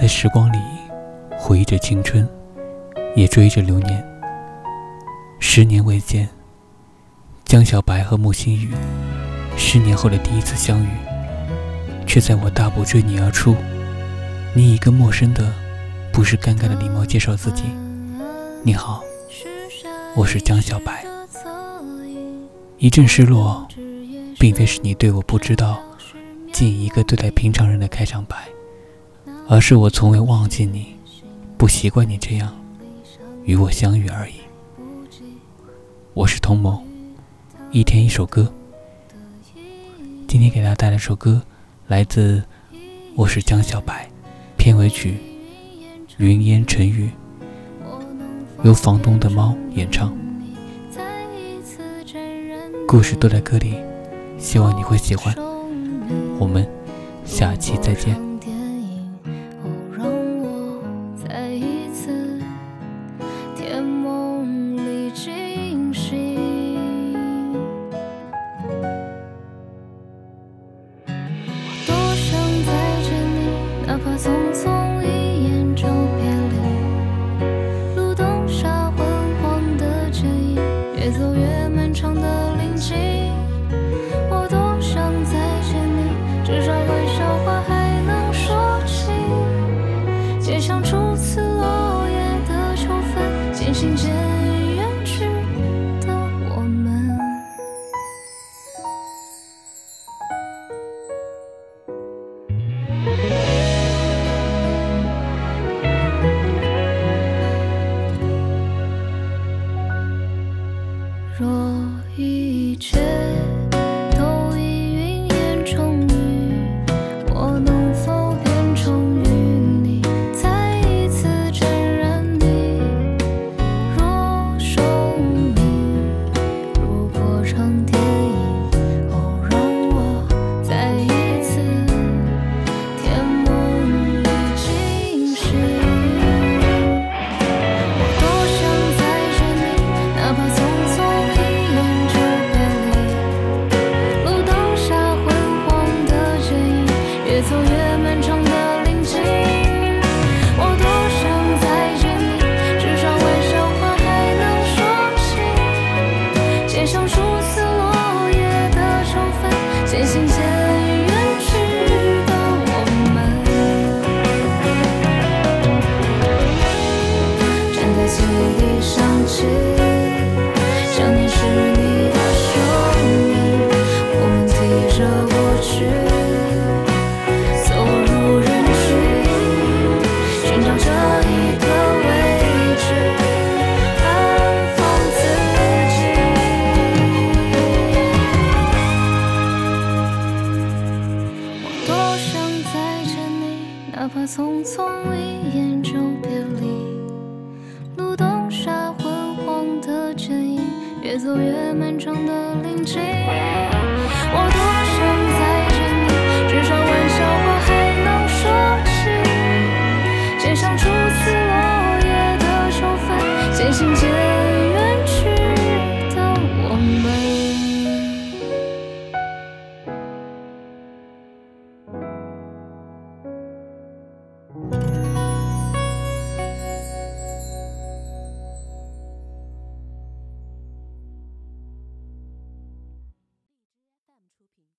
在时光里回忆着青春，也追着流年。十年未见，江小白和穆星雨，十年后的第一次相遇，却在我大步追你而出，你以一个陌生的，不是尴尬的礼貌介绍自己：“你好，我是江小白。”一阵失落，并非是你对我不知道，仅一个对待平常人的开场白。而是我从未忘记你，不习惯你这样与我相遇而已。我是童某，一天一首歌。今天给大家带来首歌，来自《我是江小白》片尾曲《云烟沉雨》，由房东的猫演唱。故事都在歌里，希望你会喜欢。我们下期再见。怕匆匆一眼就别离，路灯下昏黄的剪影，越走越漫长的林径。我多想再见你，至少微笑还。若一切越走越慢。匆匆一眼就别离，路灯下昏黄的剪影，越走越漫长的林径，我多想再见你，至少玩笑话还能说起，街上初次落叶的秋分，渐行渐。